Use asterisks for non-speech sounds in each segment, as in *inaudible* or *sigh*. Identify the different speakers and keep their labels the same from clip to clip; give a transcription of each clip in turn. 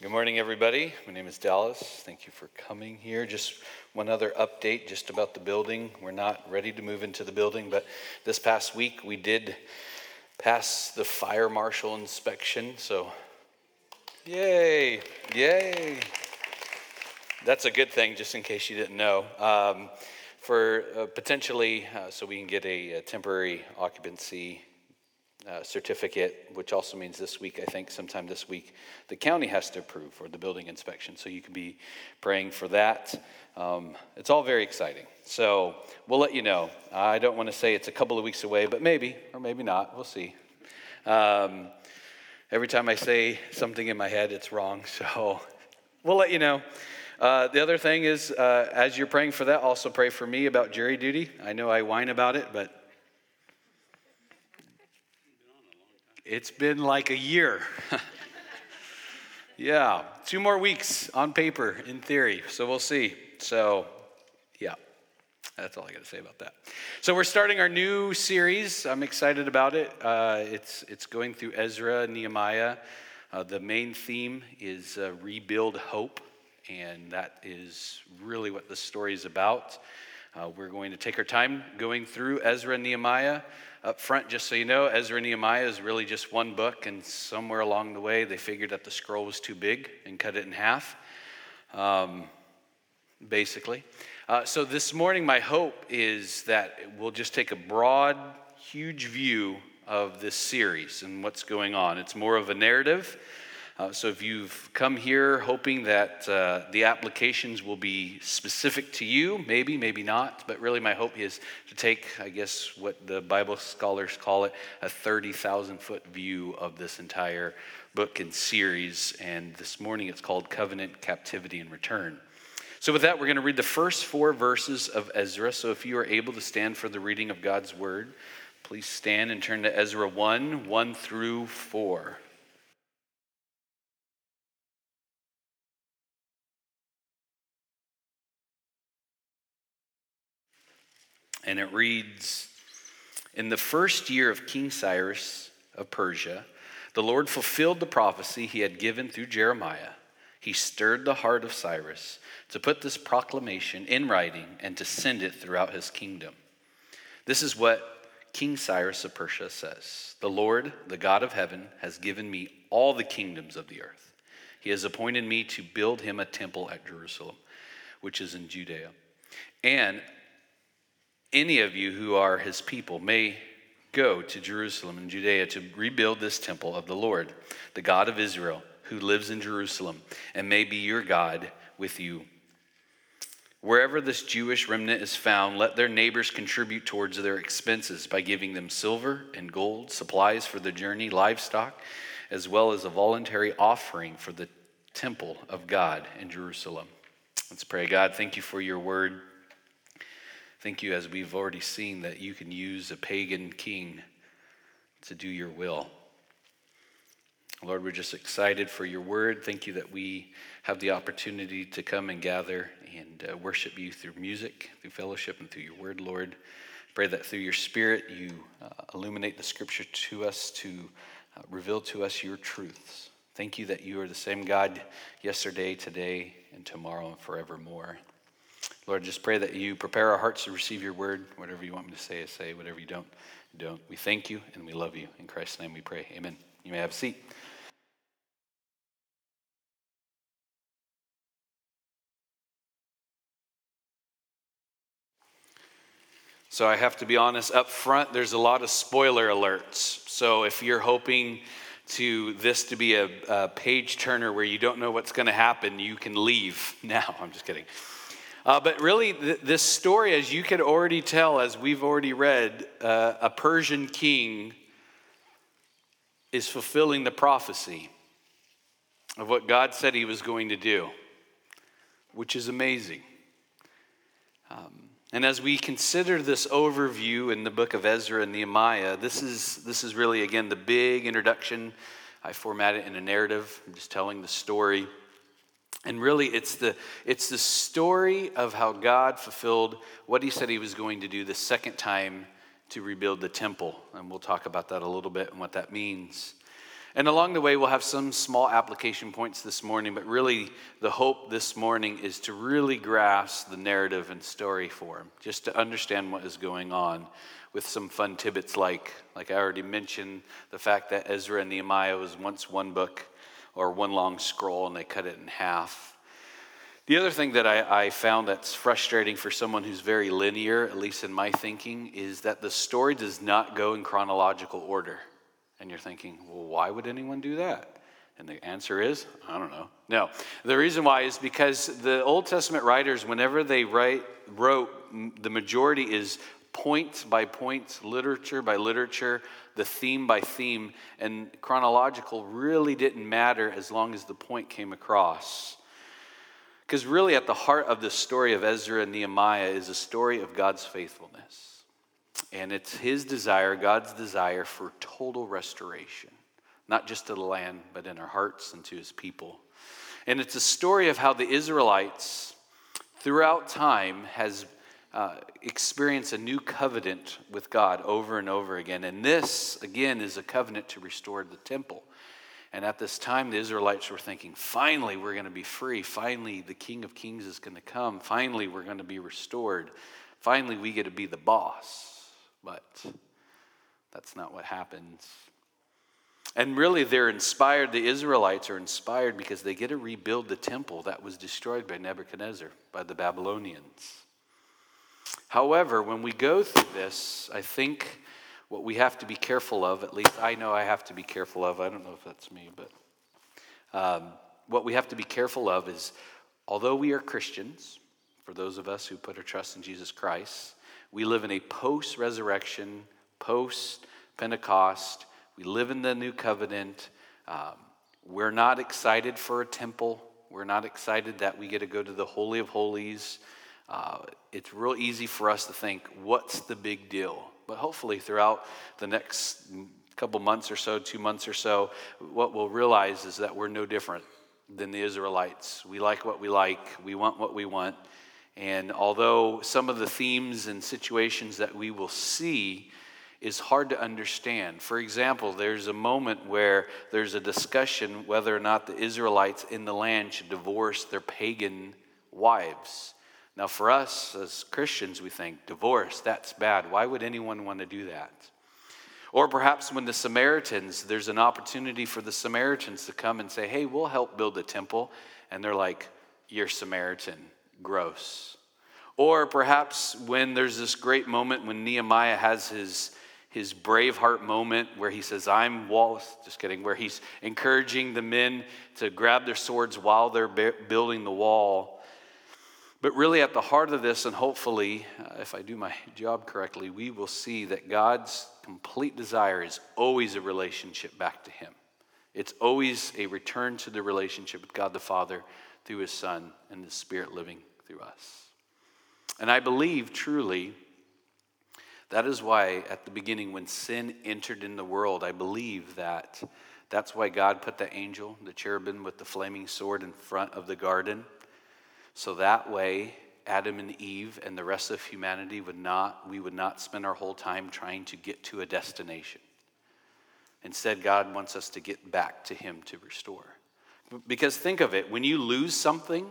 Speaker 1: Good morning, everybody. My name is Dallas. Thank you for coming here. Just one other update just about the building. We're not ready to move into the building, but this past week we did pass the fire marshal inspection. So, yay, yay. That's a good thing, just in case you didn't know. Um, for uh, potentially, uh, so we can get a, a temporary occupancy uh, certificate, which also means this week, I think, sometime this week, the county has to approve for the building inspection. So you can be praying for that. Um, it's all very exciting. So we'll let you know. I don't want to say it's a couple of weeks away, but maybe, or maybe not. We'll see. Um, every time I say something in my head, it's wrong. *laughs* So we'll let you know. Uh, the other thing is, uh, as you're praying for that, also pray for me about jury duty. I know I whine about it, but It's been like a year. *laughs* yeah, two more weeks on paper in theory. So we'll see. So, yeah, that's all I got to say about that. So we're starting our new series. I'm excited about it. Uh, it's it's going through Ezra, Nehemiah. Uh, the main theme is uh, rebuild hope, and that is really what the story is about. Uh, we're going to take our time going through Ezra and Nehemiah up front, just so you know, Ezra and Nehemiah is really just one book, and somewhere along the way, they figured that the scroll was too big and cut it in half, um, basically. Uh, so this morning, my hope is that we'll just take a broad, huge view of this series and what's going on. It's more of a narrative. Uh, so if you've come here hoping that uh, the applications will be specific to you, maybe, maybe not, but really my hope is to take, I guess, what the Bible scholars call it, a 30,000 foot view of this entire book and series. And this morning it's called Covenant, Captivity, and Return. So, with that, we're going to read the first four verses of Ezra. So, if you are able to stand for the reading of God's word, please stand and turn to Ezra 1 1 through 4. And it reads In the first year of King Cyrus of Persia, the Lord fulfilled the prophecy he had given through Jeremiah. He stirred the heart of Cyrus to put this proclamation in writing and to send it throughout his kingdom. This is what King Cyrus of Persia says The Lord, the God of heaven, has given me all the kingdoms of the earth. He has appointed me to build him a temple at Jerusalem, which is in Judea. And any of you who are his people may go to Jerusalem and Judea to rebuild this temple of the Lord, the God of Israel, who lives in Jerusalem, and may be your God with you. Wherever this Jewish remnant is found, let their neighbors contribute towards their expenses by giving them silver and gold, supplies for the journey, livestock, as well as a voluntary offering for the temple of God in Jerusalem. Let's pray. God, thank you for your word. Thank you, as we've already seen, that you can use a pagan king to do your will. Lord, we're just excited for your word. Thank you that we have the opportunity to come and gather and uh, worship you through music, through fellowship, and through your word, Lord. Pray that through your spirit you uh, illuminate the scripture to us to uh, reveal to us your truths. Thank you that you are the same God yesterday, today, and tomorrow, and forevermore. Lord, just pray that you prepare our hearts to receive your word. Whatever you want me to say, I say. Whatever you don't, don't. We thank you and we love you. In Christ's name we pray. Amen. You may have a seat. So I have to be honest up front, there's a lot of spoiler alerts. So if you're hoping to this to be a, a page turner where you don't know what's going to happen, you can leave *laughs* now. I'm just kidding. Uh, but really, th- this story, as you can already tell, as we've already read, uh, a Persian king is fulfilling the prophecy of what God said he was going to do, which is amazing. Um, and as we consider this overview in the book of Ezra and Nehemiah, this is, this is really, again, the big introduction. I format it in a narrative, I'm just telling the story. And really, it's the, it's the story of how God fulfilled what he said he was going to do the second time to rebuild the temple. And we'll talk about that a little bit and what that means. And along the way, we'll have some small application points this morning, but really the hope this morning is to really grasp the narrative and story form, just to understand what is going on with some fun tidbits like, like I already mentioned, the fact that Ezra and Nehemiah was once one book or one long scroll and they cut it in half. The other thing that I, I, found that's frustrating for someone who's very linear, at least in my thinking, is that the story does not go in chronological order. And you're thinking, well, why would anyone do that? And the answer is, I don't know. No. The reason why is because the Old Testament writers, whenever they write, wrote, the majority is point by point, literature by literature, the theme by theme, and chronological really didn't matter as long as the point came across. Because really, at the heart of the story of Ezra and Nehemiah is a story of God's faithfulness. And it's his desire, God's desire for total restoration, not just to the land, but in our hearts and to his people. And it's a story of how the Israelites, throughout time, has uh, experienced a new covenant with God over and over again. And this, again, is a covenant to restore the temple. And at this time, the Israelites were thinking, finally, we're going to be free. Finally, the King of Kings is going to come. Finally, we're going to be restored. Finally, we get to be the boss. But that's not what happens. And really, they're inspired, the Israelites are inspired because they get to rebuild the temple that was destroyed by Nebuchadnezzar, by the Babylonians. However, when we go through this, I think what we have to be careful of, at least I know I have to be careful of, I don't know if that's me, but um, what we have to be careful of is although we are Christians, for those of us who put our trust in Jesus Christ, we live in a post resurrection, post Pentecost. We live in the new covenant. Um, we're not excited for a temple. We're not excited that we get to go to the Holy of Holies. Uh, it's real easy for us to think, what's the big deal? But hopefully, throughout the next couple months or so, two months or so, what we'll realize is that we're no different than the Israelites. We like what we like, we want what we want, and although some of the themes and situations that we will see is hard to understand. For example, there's a moment where there's a discussion whether or not the Israelites in the land should divorce their pagan wives. Now, for us as Christians, we think, divorce, that's bad. Why would anyone want to do that? Or perhaps when the Samaritans, there's an opportunity for the Samaritans to come and say, hey, we'll help build the temple. And they're like, you're Samaritan gross. Or perhaps when there's this great moment when Nehemiah has his, his brave heart moment where he says, I'm Wallace, just kidding, where he's encouraging the men to grab their swords while they're building the wall. But really, at the heart of this, and hopefully, uh, if I do my job correctly, we will see that God's complete desire is always a relationship back to Him. It's always a return to the relationship with God the Father through His Son and the Spirit living through us. And I believe truly that is why at the beginning, when sin entered in the world, I believe that that's why God put the angel, the cherubim with the flaming sword in front of the garden. So that way, Adam and Eve and the rest of humanity would not, we would not spend our whole time trying to get to a destination. Instead, God wants us to get back to Him to restore. Because think of it when you lose something,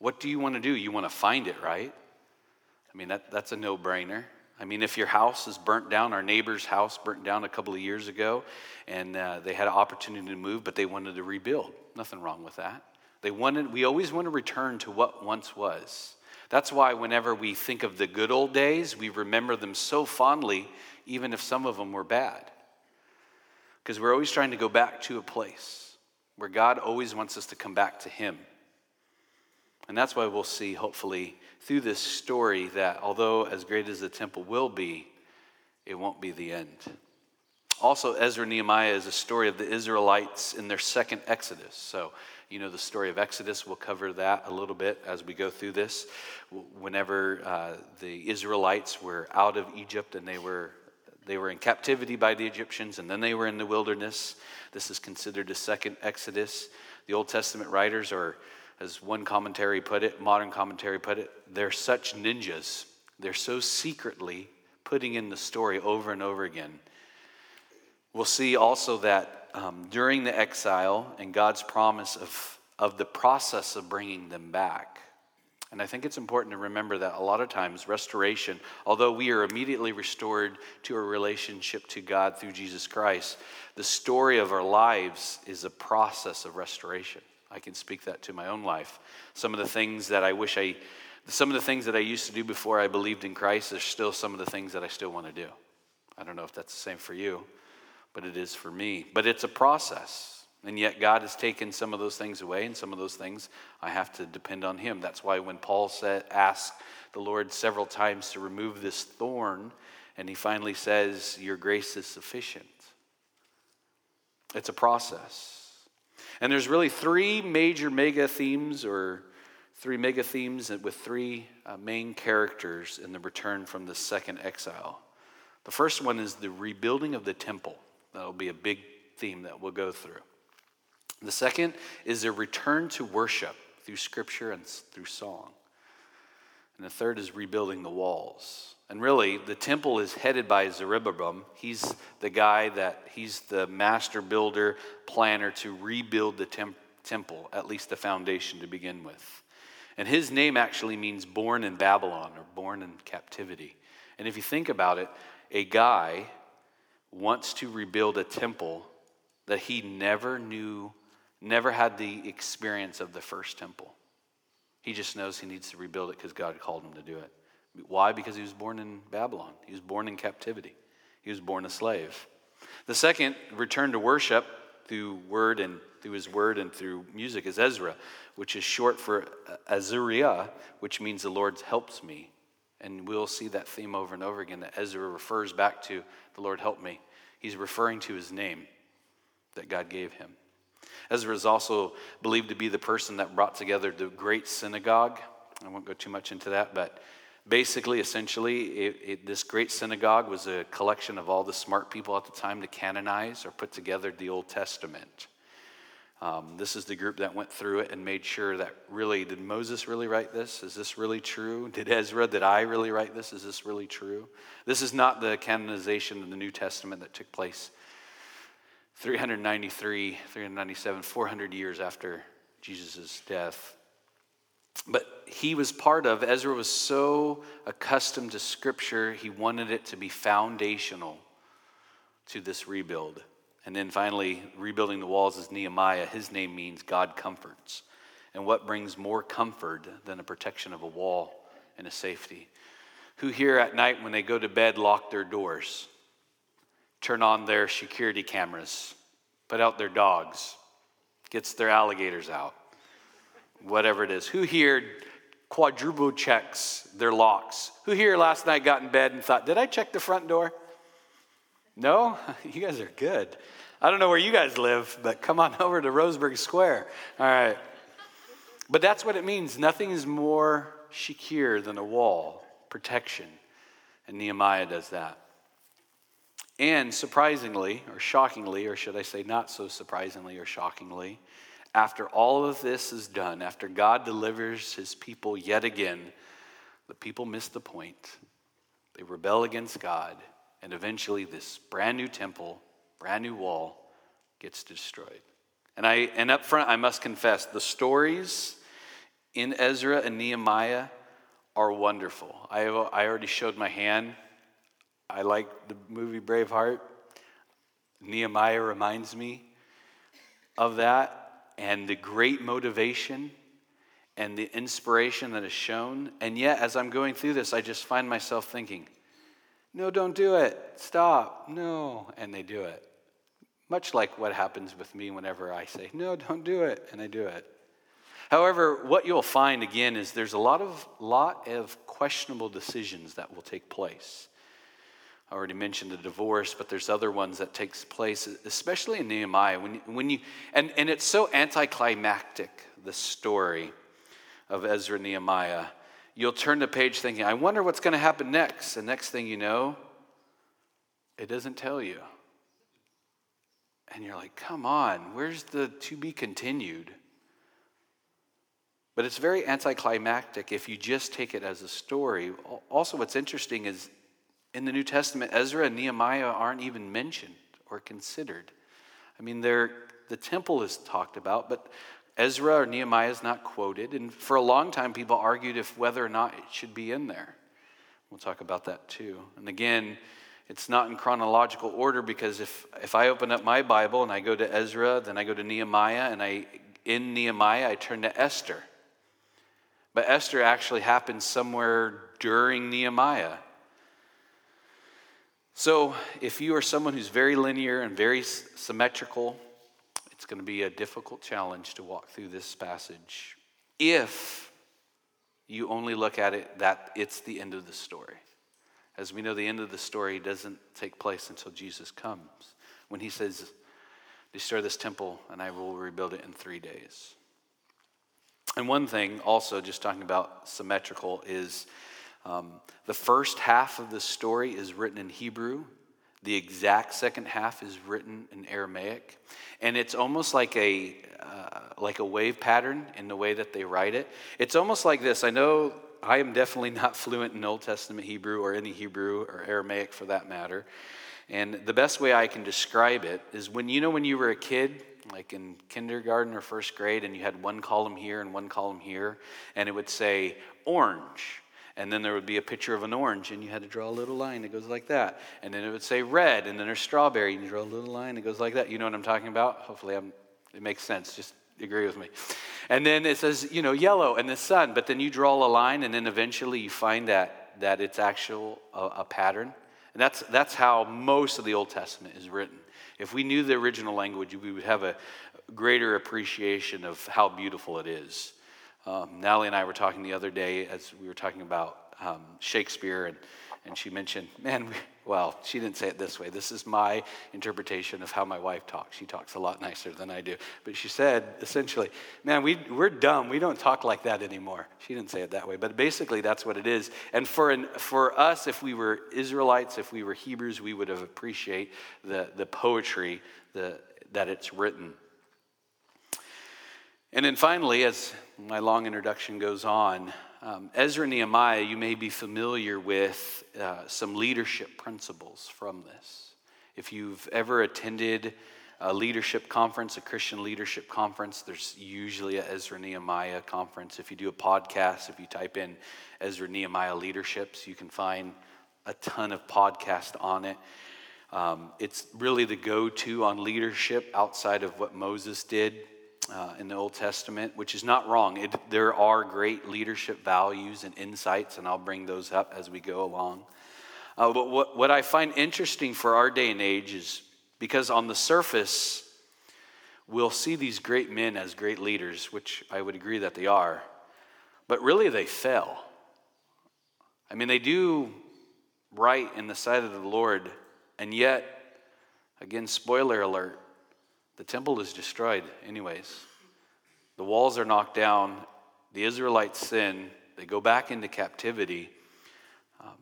Speaker 1: what do you want to do? You want to find it, right? I mean, that, that's a no brainer. I mean, if your house is burnt down, our neighbor's house burnt down a couple of years ago, and uh, they had an opportunity to move, but they wanted to rebuild. Nothing wrong with that. They wanted, we always want to return to what once was. That's why whenever we think of the good old days, we remember them so fondly, even if some of them were bad. Because we're always trying to go back to a place where God always wants us to come back to Him. And that's why we'll see, hopefully, through this story that although as great as the temple will be, it won't be the end. Also, Ezra Nehemiah is a story of the Israelites in their second Exodus. So, you know, the story of Exodus, we'll cover that a little bit as we go through this. Whenever uh, the Israelites were out of Egypt and they were they were in captivity by the Egyptians, and then they were in the wilderness. This is considered a second Exodus. The Old Testament writers are as one commentary put it, modern commentary put it, they're such ninjas. They're so secretly putting in the story over and over again. We'll see also that um, during the exile and God's promise of, of the process of bringing them back. And I think it's important to remember that a lot of times, restoration, although we are immediately restored to a relationship to God through Jesus Christ, the story of our lives is a process of restoration. I can speak that to my own life. Some of the things that I wish I, some of the things that I used to do before I believed in Christ are still some of the things that I still want to do. I don't know if that's the same for you, but it is for me. But it's a process. And yet, God has taken some of those things away, and some of those things I have to depend on Him. That's why when Paul said, asked the Lord several times to remove this thorn, and he finally says, Your grace is sufficient. It's a process. And there's really three major mega themes, or three mega themes with three uh, main characters in the return from the second exile. The first one is the rebuilding of the temple. That'll be a big theme that we'll go through. The second is a return to worship through scripture and through song. And the third is rebuilding the walls. And really, the temple is headed by Zerubbabel. He's the guy that, he's the master builder, planner to rebuild the temp- temple, at least the foundation to begin with. And his name actually means born in Babylon or born in captivity. And if you think about it, a guy wants to rebuild a temple that he never knew never had the experience of the first temple. He just knows he needs to rebuild it because God called him to do it. Why? Because he was born in Babylon, he was born in captivity, he was born a slave. The second, return to worship through word and through his word and through music is Ezra, which is short for Azariah, which means the Lord helps me. And we'll see that theme over and over again that Ezra refers back to the Lord help me. He's referring to his name that God gave him. Ezra is also believed to be the person that brought together the great synagogue. I won't go too much into that, but basically, essentially, it, it, this great synagogue was a collection of all the smart people at the time to canonize or put together the Old Testament. Um, this is the group that went through it and made sure that really, did Moses really write this? Is this really true? Did Ezra, did I really write this? Is this really true? This is not the canonization of the New Testament that took place 393, 397, 400 years after Jesus' death. But he was part of, Ezra was so accustomed to scripture, he wanted it to be foundational to this rebuild. And then finally, rebuilding the walls is Nehemiah. His name means God comforts. And what brings more comfort than the protection of a wall and a safety? Who here at night, when they go to bed, lock their doors? turn on their security cameras, put out their dogs, gets their alligators out, whatever it is. Who here quadruple checks their locks? Who here last night got in bed and thought, did I check the front door? No? *laughs* You guys are good. I don't know where you guys live, but come on *laughs* over to Roseburg Square. All right. But that's what it means. Nothing is more secure than a wall, protection. And Nehemiah does that. And surprisingly, or shockingly, or should I say not so surprisingly or shockingly, after all of this is done, after God delivers his people yet again, the people miss the point. They rebel against God, and eventually this brand new temple, brand new wall gets destroyed. And I and up front I must confess, the stories in Ezra and Nehemiah are wonderful. I, I already showed my hand I like the movie Braveheart. Nehemiah reminds me of that and the great motivation and the inspiration that is shown. And yet, as I'm going through this, I just find myself thinking, no, don't do it. Stop. No. And they do it. Much like what happens with me whenever I say, no, don't do it. And I do it. However, what you'll find again is there's a lot of, lot of questionable decisions that will take place. I already mentioned the divorce, but there's other ones that takes place, especially in Nehemiah. When, when you, and, and it's so anticlimactic, the story of Ezra Nehemiah. You'll turn the page thinking, I wonder what's going to happen next. The next thing you know, it doesn't tell you. And you're like, come on, where's the to be continued? But it's very anticlimactic if you just take it as a story. Also, what's interesting is in the New Testament, Ezra and Nehemiah aren't even mentioned or considered. I mean, the temple is talked about, but Ezra or Nehemiah is not quoted. And for a long time, people argued if whether or not it should be in there. We'll talk about that too. And again, it's not in chronological order because if, if I open up my Bible and I go to Ezra, then I go to Nehemiah, and I in Nehemiah I turn to Esther. But Esther actually happens somewhere during Nehemiah. So, if you are someone who's very linear and very symmetrical, it's going to be a difficult challenge to walk through this passage if you only look at it that it's the end of the story. As we know, the end of the story doesn't take place until Jesus comes, when he says, Destroy this temple, and I will rebuild it in three days. And one thing, also, just talking about symmetrical, is um, the first half of the story is written in Hebrew. The exact second half is written in Aramaic, and it's almost like a uh, like a wave pattern in the way that they write it. It's almost like this. I know I am definitely not *laughs* fluent in Old Testament Hebrew or any Hebrew or Aramaic for that matter. And the best way I can describe it is when you know when you were a kid, like in kindergarten or first grade, and you had one column here and one column here, and it would say orange and then there would be a picture of an orange, and you had to draw a little line that goes like that. And then it would say red, and then there's strawberry, and you draw a little line that goes like that. You know what I'm talking about? Hopefully, I'm, it makes sense. Just agree with me. And then it says, you know, yellow and the sun, but then you draw a line, and then eventually you find that that it's actual a, a pattern. And that's that's how most of the Old Testament is written. If we knew the original language, we would have a greater appreciation of how beautiful it is. Um, Natalie and I were talking the other day as we were talking about um, Shakespeare, and, and she mentioned, man, we, well, she didn't say it this way. This is my interpretation of how my wife talks. She talks a lot nicer than I do. But she said, essentially, man, we, we're dumb. We don't talk like that anymore. She didn't say it that way, but basically that's what it is. And for, an, for us, if we were Israelites, if we were Hebrews, we would have appreciate the, the poetry the, that it's written. And then finally, as my long introduction goes on, um, Ezra and Nehemiah, you may be familiar with uh, some leadership principles from this. If you've ever attended a leadership conference, a Christian leadership conference, there's usually a Ezra Nehemiah conference. If you do a podcast, if you type in Ezra Nehemiah leaderships, you can find a ton of podcasts on it. Um, it's really the go to on leadership outside of what Moses did uh, in the Old Testament, which is not wrong. It, there are great leadership values and insights, and I'll bring those up as we go along. Uh, but what, what I find interesting for our day and age is because on the surface, we'll see these great men as great leaders, which I would agree that they are, but really they fail. I mean, they do right in the sight of the Lord, and yet, again, spoiler alert, the temple is destroyed, anyways. The walls are knocked down. The Israelites sin. They go back into captivity. Um,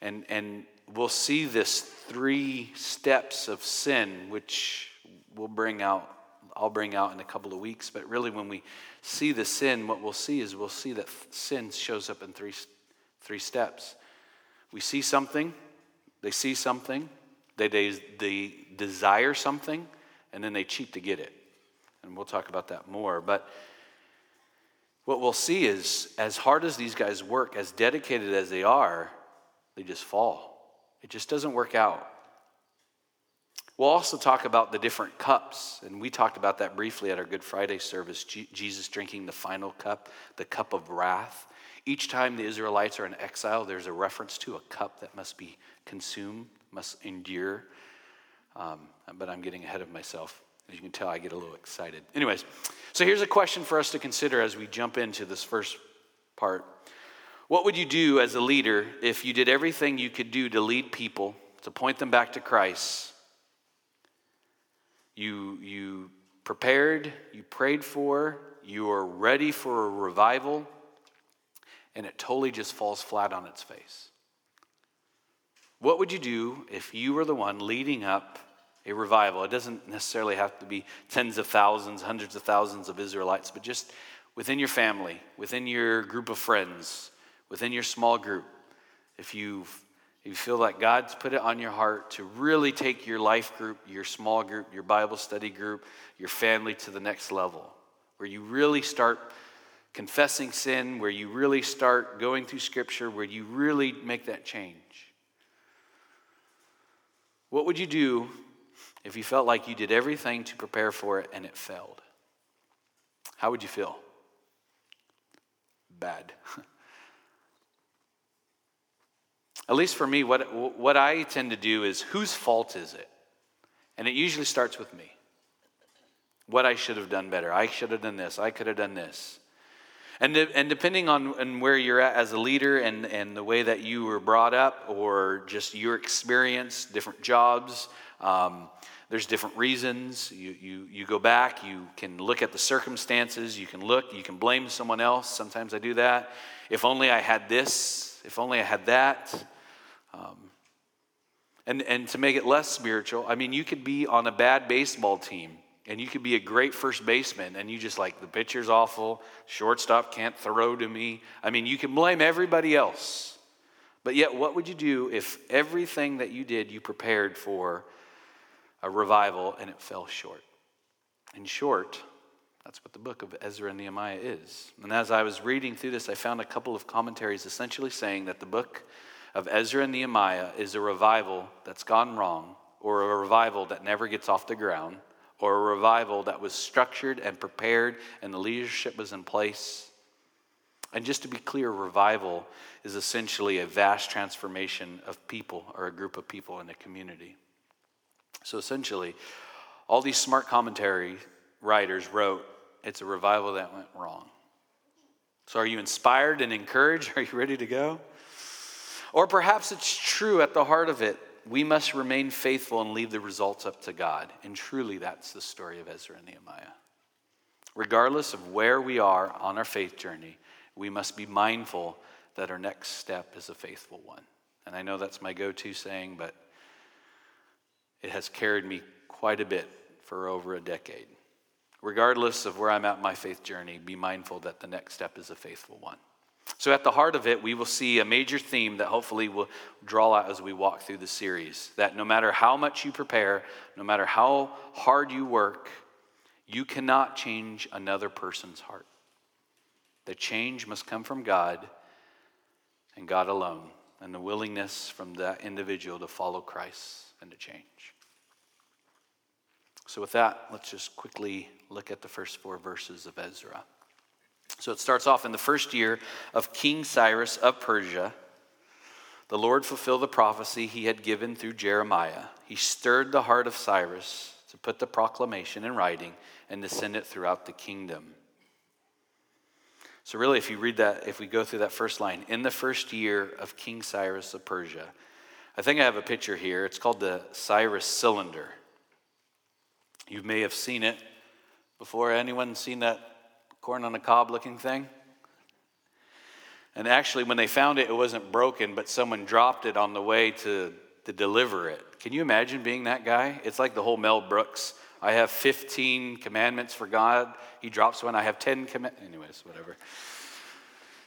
Speaker 1: and, and we'll see this three steps of sin, which we'll bring out, I'll bring out in a couple of weeks. But really, when we see the sin, what we'll see is we'll see that sin shows up in three, three steps. We see something, they see something, they, they, they desire something, and then they cheat to get it. And we'll talk about that more. But what we'll see is as hard as these guys work, as dedicated as they are, they just fall. It just doesn't work out. We'll also talk about the different cups, and we talked about that briefly at our Good Friday service. Jesus drinking the final cup, the cup of wrath. Each time the Israelites are in exile, there's a reference to a cup that must be consumed, must endure. Um, but I'm getting ahead of myself. As you can tell, I get a little excited. Anyways, so here's a question for us to consider as we jump into this first part. What would you do as a leader if you did everything you could do to lead people, to point them back to Christ? You, you prepared, you prayed for, you are ready for a revival, and it totally just falls flat on its face. What would you do if you were the one leading up a revival? It doesn't necessarily have to be tens of thousands, hundreds of thousands of Israelites, but just within your family, within your group of friends, within your small group. If you've you feel like God's put it on your heart to really take your life group, your small group, your Bible study group, your family to the next level, where you really start confessing sin, where you really start going through Scripture, where you really make that change. What would you do if you felt like you did everything to prepare for it and it failed? How would you feel? Bad. *laughs* At least for me, what, what I tend to do is whose fault is it? And it usually starts with me. What I should have done better. I should have done this. I could have done this. And, de- and depending on and where you're at as a leader and, and the way that you were brought up or just your experience, different jobs, um, there's different reasons. You, you, you go back, you can look at the circumstances, you can look, you can blame someone else. Sometimes I do that. If only I had this, if only I had that. Um, and, and to make it less spiritual, I mean, you could be on a bad baseball team and you could be a great first baseman and you just like, the pitcher's awful, shortstop can't throw to me. I mean, you can blame everybody else. But yet, what would you do if everything that you did you prepared for a revival and it fell short? In short, that's what the book of Ezra and Nehemiah is. And as I was reading through this, I found a couple of commentaries essentially saying that the book of Ezra and Nehemiah is a revival that's gone wrong, or a revival that never gets off the ground, or a revival that was structured and prepared and the leadership was in place. And just to be clear, revival is essentially a vast transformation of people or a group of people in a community. So essentially, all these smart commentary writers wrote it's a revival that went wrong. So are you inspired and encouraged? *laughs* Are you ready to go? Or perhaps it's true at the heart of it. We must remain faithful and leave the results up to God. And truly, that's the story of Ezra and Nehemiah. Regardless of where we are on our faith journey, we must be mindful that our next step is a faithful one. And I know that's my go to saying, but it has carried me quite a bit for over a decade. Regardless of where I'm at in my faith journey, be mindful that the next step is a faithful one. So, at the heart of it, we will see a major theme that hopefully will draw out as we walk through the series. That no matter how much you prepare, no matter how hard you work, you cannot change another person's heart. The change must come from God and God alone, and the willingness from that individual to follow Christ and to change. So, with that, let's just quickly look at the first four verses of Ezra. So it starts off in the first year of King Cyrus of Persia. The Lord fulfilled the prophecy he had given through Jeremiah. He stirred the heart of Cyrus to put the proclamation in writing and to send it throughout the kingdom. So, really, if you read that, if we go through that first line, in the first year of King Cyrus of Persia, I think I have a picture here. It's called the Cyrus cylinder. You may have seen it before. Anyone seen that corn on a cob looking thing. And actually, when they found it, it wasn't broken, but someone dropped it on the way to, to deliver it. Can you imagine being that guy? It's like the whole Mel Brooks. I have 15 commandments for God. He drops one. I have 10 commandments. Anyways, whatever.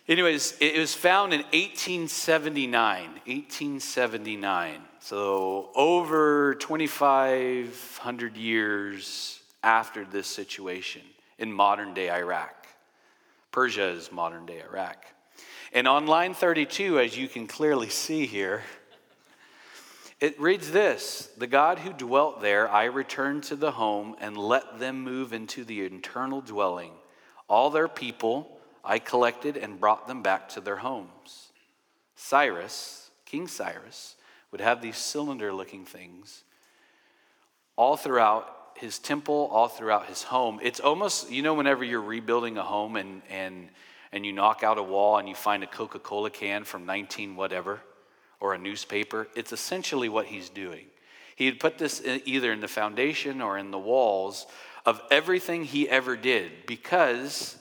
Speaker 1: Anyways, it was found in 1879. 1879. So over 2,500 years after this situation in modern day Iraq. Persia is modern day Iraq. And on line 32, as you can clearly see here, it reads this The God who dwelt there, I returned to the home and let them move into the eternal dwelling. All their people I collected and brought them back to their homes. Cyrus, King Cyrus, would have these cylinder looking things all throughout his temple, all throughout his home. It's almost, you know, whenever you're rebuilding a home and, and, and you knock out a wall and you find a Coca Cola can from 19 whatever or a newspaper, it's essentially what he's doing. He had put this either in the foundation or in the walls of everything he ever did because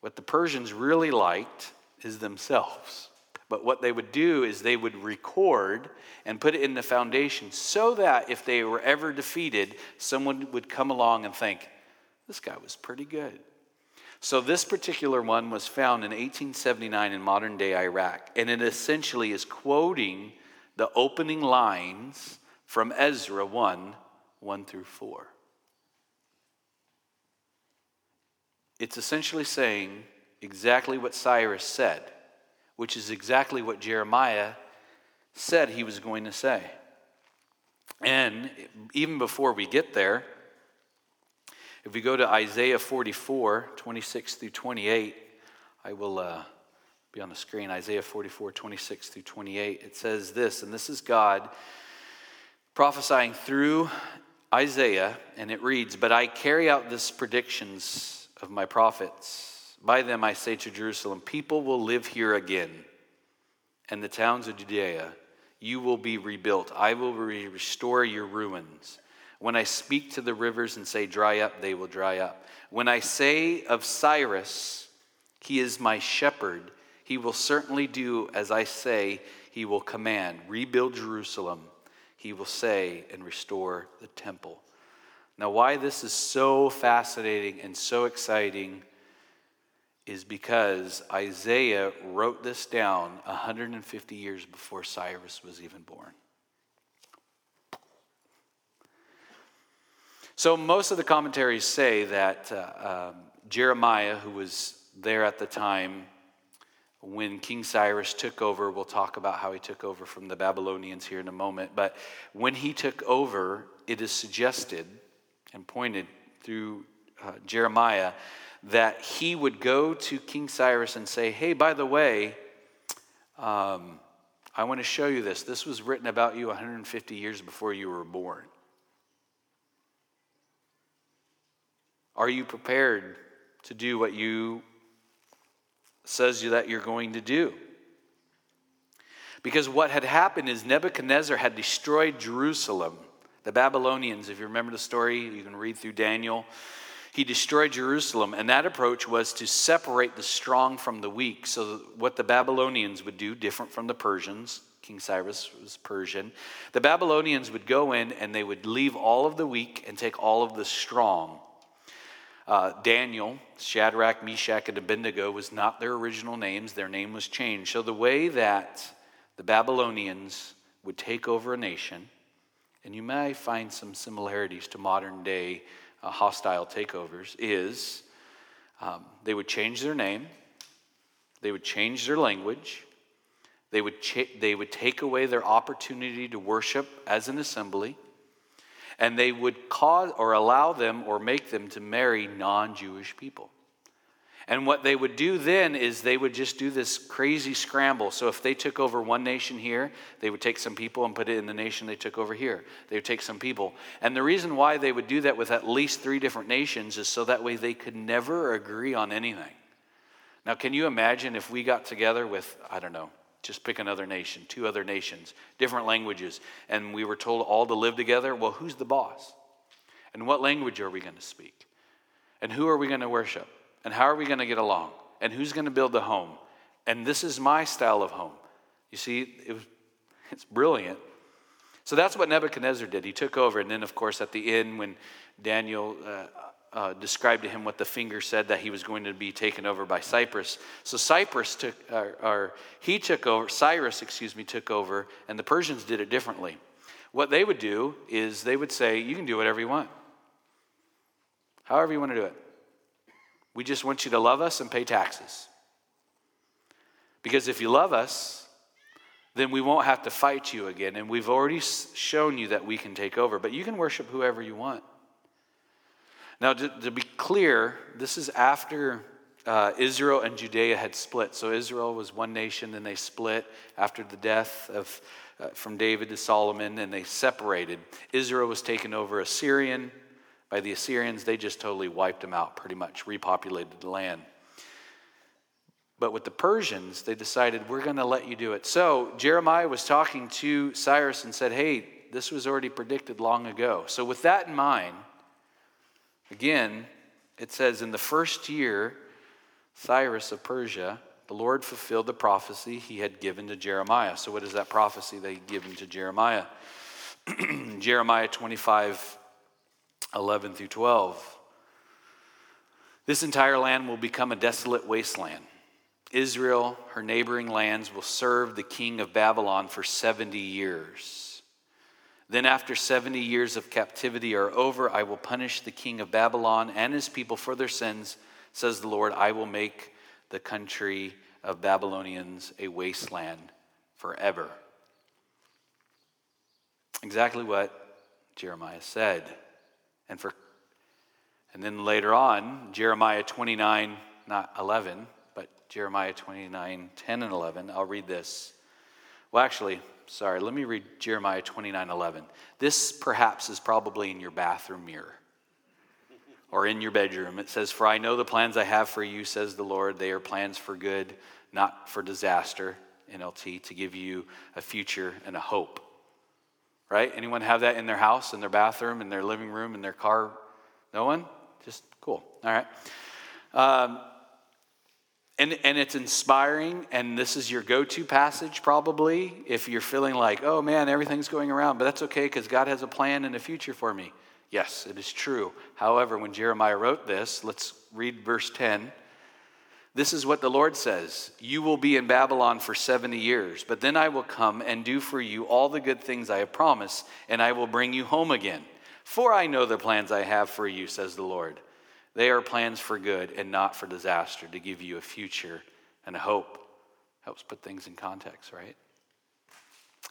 Speaker 1: what the Persians really liked is themselves. But what they would do is they would record and put it in the foundation so that if they were ever defeated, someone would come along and think, this guy was pretty good. So, this particular one was found in 1879 in modern day Iraq, and it essentially is quoting the opening lines from Ezra 1 1 through 4. It's essentially saying exactly what Cyrus said, which is exactly what Jeremiah said he was going to say. And even before we get there, if we go to Isaiah 44, 26 through 28, I will uh, be on the screen. Isaiah 44, 26 through 28. It says this, and this is God prophesying through Isaiah, and it reads, But I carry out this predictions of my prophets. By them I say to Jerusalem, People will live here again, and the towns of Judea, you will be rebuilt. I will re- restore your ruins. When I speak to the rivers and say, Dry up, they will dry up. When I say of Cyrus, He is my shepherd, he will certainly do as I say, he will command. Rebuild Jerusalem, he will say, and restore the temple. Now, why this is so fascinating and so exciting is because Isaiah wrote this down 150 years before Cyrus was even born. So, most of the commentaries say that uh, um, Jeremiah, who was there at the time, when King Cyrus took over, we'll talk about how he took over from the Babylonians here in a moment, but when he took over, it is suggested and pointed through uh, Jeremiah that he would go to King Cyrus and say, Hey, by the way, um, I want to show you this. This was written about you 150 years before you were born. Are you prepared to do what you says you that you're going to do. Because what had happened is Nebuchadnezzar had destroyed Jerusalem. The Babylonians, if you remember the story, you can read through Daniel. He destroyed Jerusalem, and that approach was to separate the strong from the weak. So, what the Babylonians would do, different from the Persians, King Cyrus was Persian, the Babylonians would go in and they would leave all of the weak and take all of the strong. Uh, Daniel, Shadrach, Meshach, and Abednego was not their original names. Their name was changed. So the way that the Babylonians would take over a nation, and you may find some similarities to modern day uh, hostile takeovers, is um, they would change their name, they would change their language, they would, cha- they would take away their opportunity to worship as an assembly and they would cause or allow them or make them to marry non Jewish people. And what they would do then is they would just do this crazy scramble. So if they took over one nation here, they would take some people and put it in the nation they took over here. They would take some people. And the reason why they would do that with at least three different nations is so that way they could never agree on anything. Now, can you imagine if we got together with, I don't know, just pick another nation, two other nations, different languages, and we were told all to live together. Well, who's the boss? And what language are we going to speak? And who are we going to worship? And how are we going to get along? And who's going to build the home? And this is my style of home. You see, it was, *laughs* it's brilliant. So that's what Nebuchadnezzar did. He took over, and then, of course, at the end, when Daniel uh, uh, described to him what the finger said that he was going to be taken over by Cyprus. So Cyprus took, or, or he took over, Cyrus, excuse me, took over, and the Persians did it differently. What they would do is they would say, You can do whatever you want, however you want to do it. We just want you to love us and pay taxes. Because if you love us, then we won't have to fight you again. And we've already shown you that we can take over, but you can worship whoever you want. Now, to, to be clear, this is after uh, Israel and Judea had split. So Israel was one nation, then they split after the death of uh, from David to Solomon, and they separated. Israel was taken over Assyrian by the Assyrians. They just totally wiped them out, pretty much repopulated the land. But with the Persians, they decided we're going to let you do it. So Jeremiah was talking to Cyrus and said, "Hey, this was already predicted long ago." So with that in mind. Again, it says, In the first year, Cyrus of Persia, the Lord fulfilled the prophecy he had given to Jeremiah. So, what is that prophecy that he had given to Jeremiah? *clears throat* Jeremiah 25, 11 through 12. This entire land will become a desolate wasteland. Israel, her neighboring lands, will serve the king of Babylon for 70 years. Then, after 70 years of captivity are over, I will punish the king of Babylon and his people for their sins, says the Lord. I will make the country of Babylonians a wasteland forever. Exactly what Jeremiah said. And for and then later on, Jeremiah 29, not 11, but Jeremiah 29, 10 and 11. I'll read this. Well, actually, sorry, let me read Jeremiah 29, 11. This perhaps is probably in your bathroom mirror or in your bedroom. It says, For I know the plans I have for you, says the Lord. They are plans for good, not for disaster, NLT, to give you a future and a hope. Right? Anyone have that in their house, in their bathroom, in their living room, in their car? No one? Just cool. All right. Um, and, and it's inspiring, and this is your go to passage probably if you're feeling like, oh man, everything's going around, but that's okay because God has a plan and a future for me. Yes, it is true. However, when Jeremiah wrote this, let's read verse 10. This is what the Lord says You will be in Babylon for 70 years, but then I will come and do for you all the good things I have promised, and I will bring you home again. For I know the plans I have for you, says the Lord. They are plans for good and not for disaster, to give you a future and a hope. Helps put things in context, right?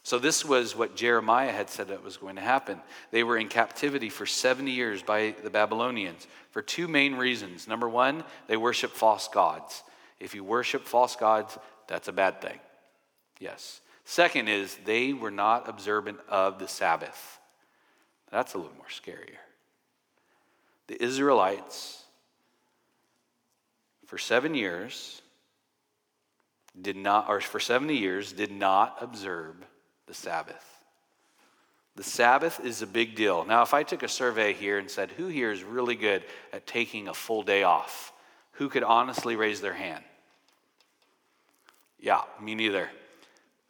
Speaker 1: So, this was what Jeremiah had said that was going to happen. They were in captivity for 70 years by the Babylonians for two main reasons. Number one, they worship false gods. If you worship false gods, that's a bad thing. Yes. Second is they were not observant of the Sabbath. That's a little more scarier. The Israelites, for seven years, did not, or for 70 years, did not observe the Sabbath. The Sabbath is a big deal. Now, if I took a survey here and said, who here is really good at taking a full day off? Who could honestly raise their hand? Yeah, me neither.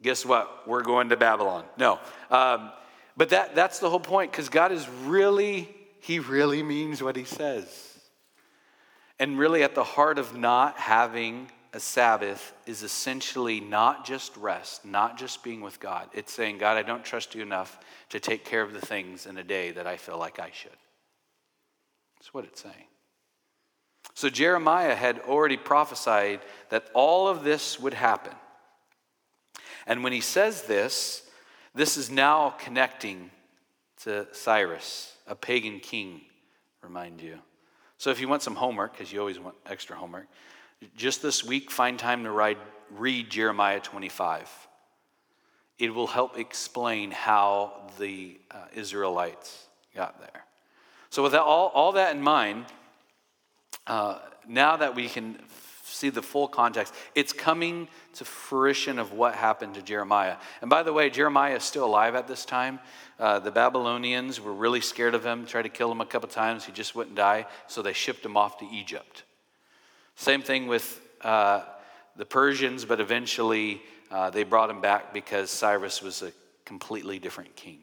Speaker 1: Guess what? We're going to Babylon. No. Um, but that, that's the whole point because God is really, He really means what He says. And really, at the heart of not having a Sabbath is essentially not just rest, not just being with God. It's saying, God, I don't trust you enough to take care of the things in a day that I feel like I should. That's what it's saying. So Jeremiah had already prophesied that all of this would happen. And when he says this, this is now connecting to Cyrus, a pagan king, remind you. So if you want some homework, because you always want extra homework, just this week, find time to read Jeremiah 25. It will help explain how the uh, Israelites got there. So, with all, all that in mind, uh, now that we can see the full context, it's coming to fruition of what happened to Jeremiah. And by the way, Jeremiah is still alive at this time. Uh, the Babylonians were really scared of him, tried to kill him a couple times. He just wouldn't die, so they shipped him off to Egypt. Same thing with uh, the Persians, but eventually uh, they brought him back because Cyrus was a completely different king.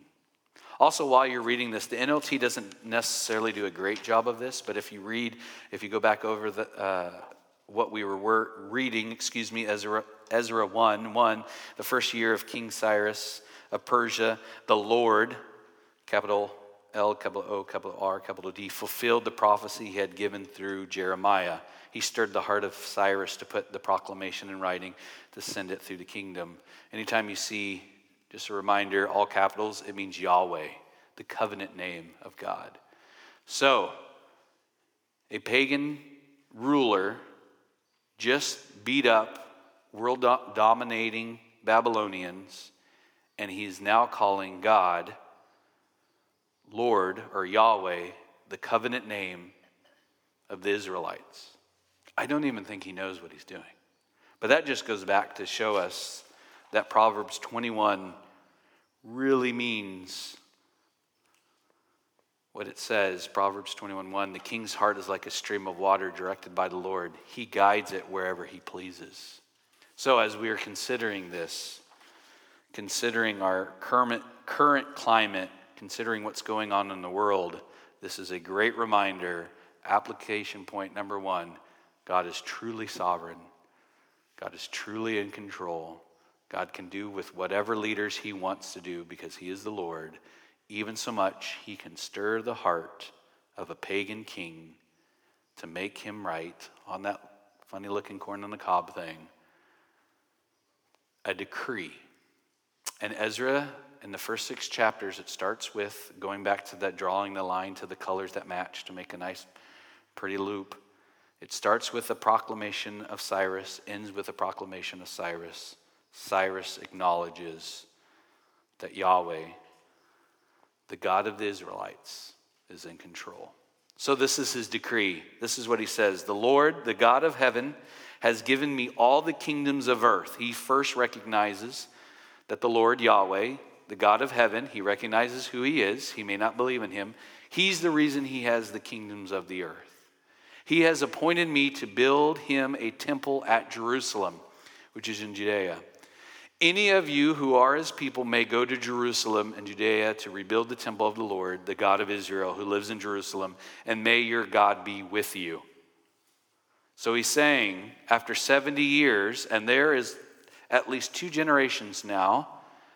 Speaker 1: Also, while you're reading this, the NLT doesn't necessarily do a great job of this, but if you read, if you go back over the, uh, what we were reading, excuse me, Ezra, Ezra 1 1, the first year of King Cyrus of Persia, the Lord, capital L, capital O, capital R, capital D, fulfilled the prophecy he had given through Jeremiah he stirred the heart of Cyrus to put the proclamation in writing to send it through the kingdom. Anytime you see, just a reminder, all capitals, it means Yahweh, the covenant name of God. So, a pagan ruler just beat up world dominating Babylonians, and he's now calling God Lord or Yahweh, the covenant name of the Israelites. I don't even think he knows what he's doing. But that just goes back to show us that Proverbs 21 really means what it says Proverbs 21:1 The king's heart is like a stream of water directed by the Lord. He guides it wherever he pleases. So as we are considering this, considering our current current climate, considering what's going on in the world, this is a great reminder. Application point number 1 God is truly sovereign. God is truly in control. God can do with whatever leaders he wants to do because he is the Lord, even so much he can stir the heart of a pagan king to make him write on that funny looking corn on the cob thing. A decree. And Ezra, in the first six chapters, it starts with going back to that drawing the line to the colors that match to make a nice, pretty loop. It starts with a proclamation of Cyrus, ends with a proclamation of Cyrus. Cyrus acknowledges that Yahweh, the God of the Israelites, is in control. So, this is his decree. This is what he says The Lord, the God of heaven, has given me all the kingdoms of earth. He first recognizes that the Lord, Yahweh, the God of heaven, he recognizes who he is. He may not believe in him. He's the reason he has the kingdoms of the earth. He has appointed me to build him a temple at Jerusalem, which is in Judea. Any of you who are his people may go to Jerusalem and Judea to rebuild the temple of the Lord, the God of Israel, who lives in Jerusalem, and may your God be with you. So he's saying, after 70 years, and there is at least two generations now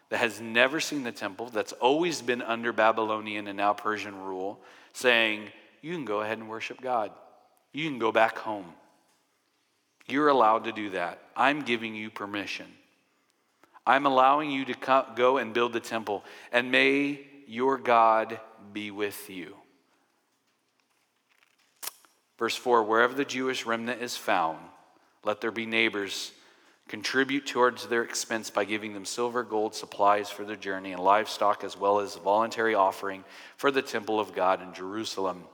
Speaker 1: that has never seen the temple, that's always been under Babylonian and now Persian rule, saying, You can go ahead and worship God. You can go back home. You're allowed to do that. I'm giving you permission. I'm allowing you to go and build the temple, and may your God be with you. Verse 4 Wherever the Jewish remnant is found, let there be neighbors contribute towards their expense by giving them silver, gold, supplies for their journey, and livestock, as well as a voluntary offering for the temple of God in Jerusalem.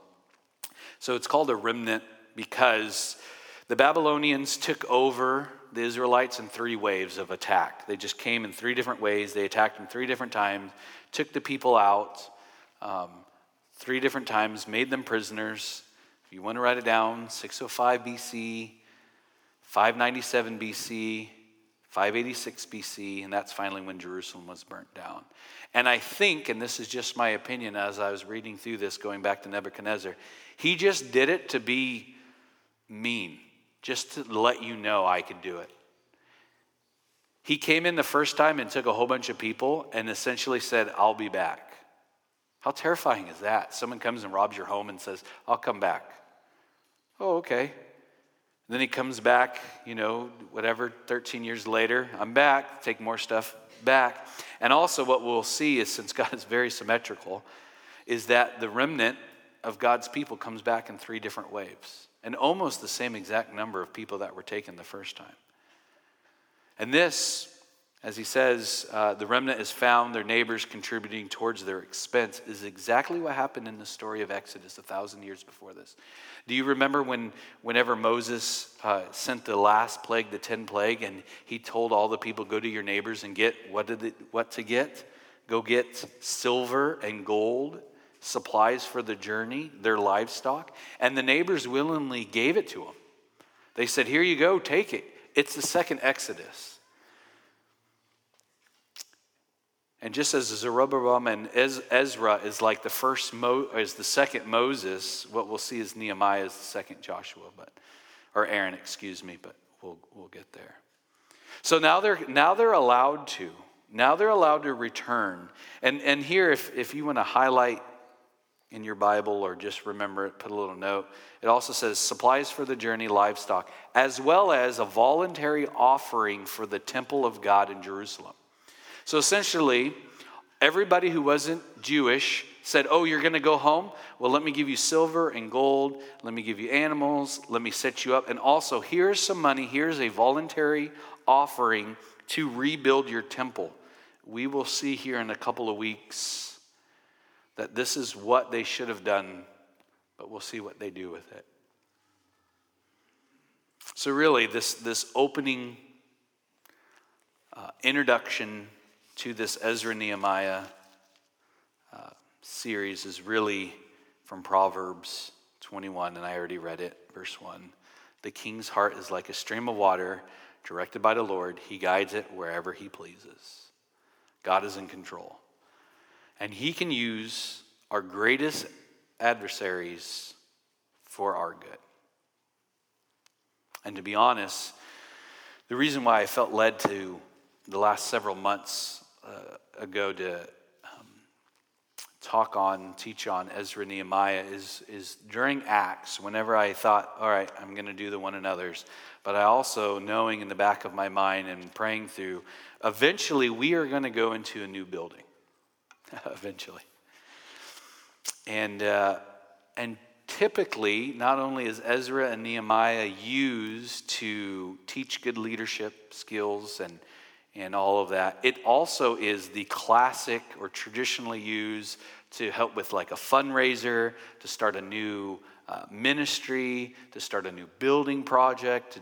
Speaker 1: So it's called a remnant because the Babylonians took over the Israelites in three waves of attack. They just came in three different ways. They attacked them three different times, took the people out um, three different times, made them prisoners. If you want to write it down, 605 BC, 597 BC, 586 BC, and that's finally when Jerusalem was burnt down. And I think, and this is just my opinion as I was reading through this, going back to Nebuchadnezzar, he just did it to be mean, just to let you know I could do it. He came in the first time and took a whole bunch of people and essentially said, I'll be back. How terrifying is that? Someone comes and robs your home and says, I'll come back. Oh, okay. Then he comes back, you know, whatever, 13 years later, I'm back, take more stuff back. And also, what we'll see is since God is very symmetrical, is that the remnant of God's people comes back in three different waves, and almost the same exact number of people that were taken the first time. And this, as he says, uh, the remnant is found, their neighbors contributing towards their expense, is exactly what happened in the story of Exodus a thousand years before this. Do you remember when, whenever Moses uh, sent the last plague, the 10 plague, and he told all the people, go to your neighbors and get what, did it, what to get? Go get silver and gold supplies for the journey, their livestock, and the neighbors willingly gave it to them. They said, Here you go, take it. It's the second Exodus. And just as Zerubbabel and Ezra is like the first, Mo, is the second Moses, what we'll see is Nehemiah is the second Joshua, but or Aaron, excuse me, but we'll we'll get there. So now they're now they're allowed to. Now they're allowed to return. And and here, if if you want to highlight in your Bible or just remember it, put a little note. It also says supplies for the journey, livestock, as well as a voluntary offering for the temple of God in Jerusalem. So essentially, everybody who wasn't Jewish said, Oh, you're going to go home? Well, let me give you silver and gold. Let me give you animals. Let me set you up. And also, here's some money. Here's a voluntary offering to rebuild your temple. We will see here in a couple of weeks that this is what they should have done, but we'll see what they do with it. So, really, this, this opening uh, introduction to this Ezra Nehemiah uh, series is really from Proverbs 21, and I already read it, verse 1. The king's heart is like a stream of water directed by the Lord, he guides it wherever he pleases. God is in control. And He can use our greatest adversaries for our good. And to be honest, The reason why I felt led to the last several months uh, ago to um, talk on, teach on Ezra Nehemiah is, is during Acts, whenever I thought, all right, I'm going to do the one another's, but I also, knowing in the back of my mind and praying through, eventually we are going to go into a new building. *laughs* eventually. And, uh, and typically, not only is Ezra and Nehemiah used to teach good leadership skills and, and all of that, it also is the classic or traditionally used to help with like a fundraiser, to start a new uh, ministry, to start a new building project, to,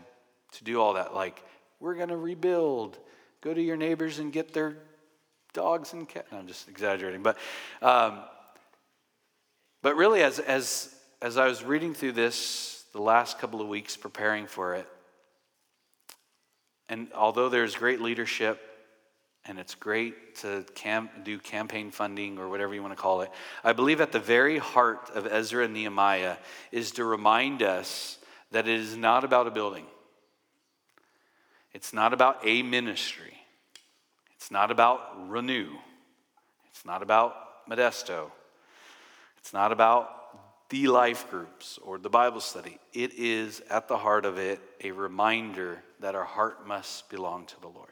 Speaker 1: to do all that. Like, we're going to rebuild. Go to your neighbors and get their dogs and cats. No, I'm just exaggerating. But, um, but really, as, as as I was reading through this the last couple of weeks, preparing for it, and although there's great leadership and it's great to do campaign funding or whatever you want to call it, I believe at the very heart of Ezra and Nehemiah is to remind us that it is not about a building, it's not about a ministry, it's not about Renew, it's not about Modesto, it's not about the life groups or the Bible study, it is at the heart of it a reminder that our heart must belong to the Lord.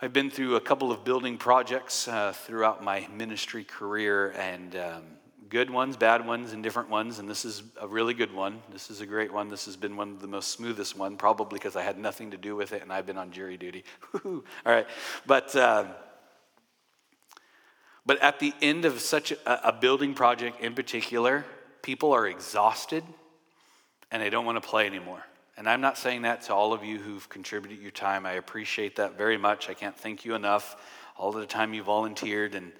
Speaker 1: I've been through a couple of building projects uh, throughout my ministry career, and um, good ones, bad ones, and different ones. And this is a really good one. This is a great one. This has been one of the most smoothest one, probably because I had nothing to do with it and I've been on jury duty. *laughs* All right, but. Uh, but at the end of such a, a building project in particular, people are exhausted and they don't want to play anymore. And I'm not saying that to all of you who've contributed your time. I appreciate that very much. I can't thank you enough. All the time you volunteered and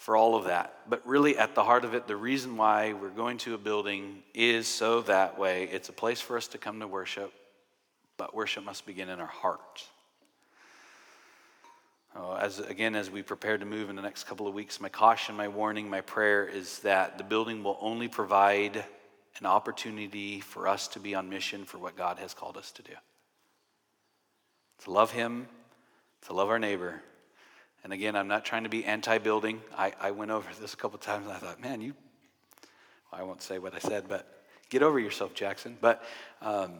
Speaker 1: for all of that. But really, at the heart of it, the reason why we're going to a building is so that way it's a place for us to come to worship, but worship must begin in our heart. Uh, as again, as we prepare to move in the next couple of weeks, my caution, my warning, my prayer is that the building will only provide an opportunity for us to be on mission for what God has called us to do. To love Him, to love our neighbor. And again, I'm not trying to be anti building. I, I went over this a couple times and I thought, man, you, well, I won't say what I said, but get over yourself, Jackson. But um,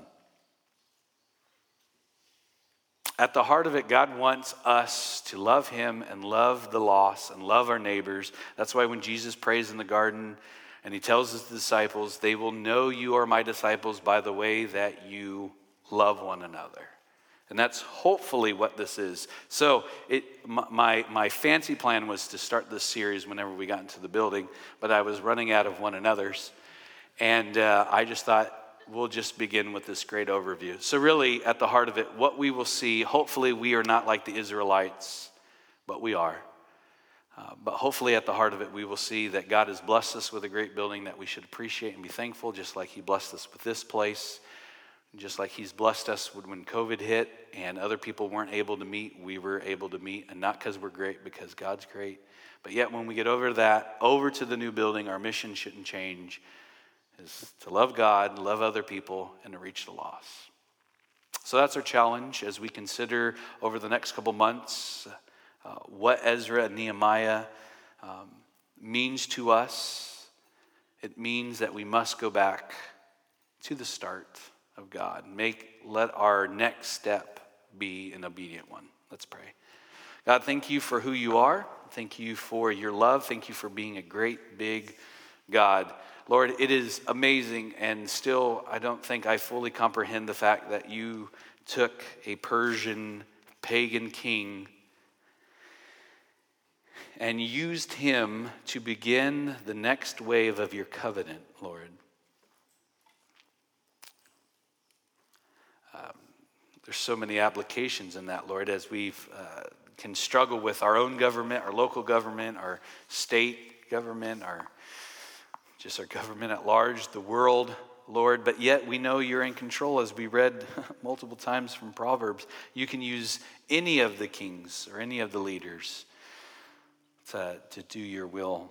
Speaker 1: At the heart of it, God wants us to love Him and love the lost and love our neighbors. That's why when Jesus prays in the garden and He tells His disciples, they will know you are my disciples by the way that you love one another. And that's hopefully what this is. So, it, my, my fancy plan was to start this series whenever we got into the building, but I was running out of one another's. And uh, I just thought, we'll just begin with this great overview. So, really, at the heart of it, what we will see, hopefully, we are not like the Israelites, but we are. Uh, but hopefully, at the heart of it, we will see that God has blessed us with a great building that we should appreciate and be thankful, just like He blessed us with this place. Just like He's blessed us when COVID hit and other people weren't able to meet, we were able to meet. And not because we're great, because God's great. But yet, when we get over that, over to the new building, our mission shouldn't change is to love God, love other people, and to reach the lost. So that's our challenge as we consider over the next couple months uh, what Ezra and Nehemiah um, means to us. It means that we must go back to the start of God. Make let our next step be an obedient one. Let's pray. God, thank you for who you are. Thank you for your love. Thank you for being a great, big God. Lord, it is amazing, and still, I don't think I fully comprehend the fact that you took a Persian pagan king and used him to begin the next wave of your covenant, Lord. Um, there's so many applications in that, Lord, as we uh, can struggle with our own government, our local government, our state government, our just our government at large, the world, Lord, but yet we know you're in control as we read *laughs* multiple times from Proverbs. You can use any of the kings or any of the leaders to, to do your will.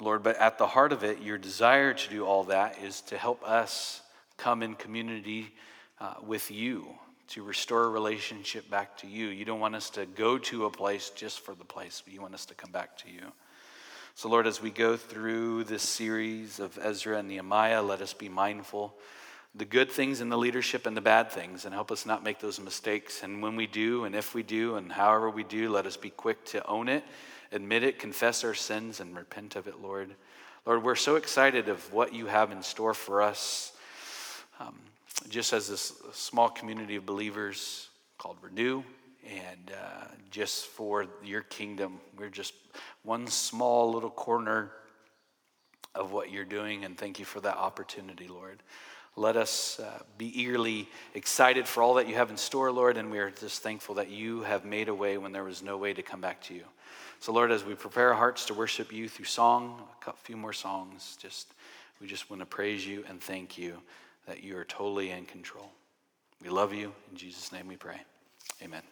Speaker 1: Lord, but at the heart of it, your desire to do all that is to help us come in community uh, with you, to restore a relationship back to you. You don't want us to go to a place just for the place, but you want us to come back to you. So, Lord, as we go through this series of Ezra and Nehemiah, let us be mindful the good things in the leadership and the bad things and help us not make those mistakes. And when we do, and if we do, and however we do, let us be quick to own it, admit it, confess our sins, and repent of it, Lord. Lord, we're so excited of what you have in store for us. Um, just as this small community of believers called Renew, and uh, just for your kingdom, we're just one small little corner of what you're doing, and thank you for that opportunity, Lord. Let us uh, be eagerly excited for all that you have in store, Lord, and we are just thankful that you have made a way when there was no way to come back to you. So, Lord, as we prepare our hearts to worship you through song, a few more songs, just we just want to praise you and thank you that you are totally in control. We love you. In Jesus' name we pray. Amen.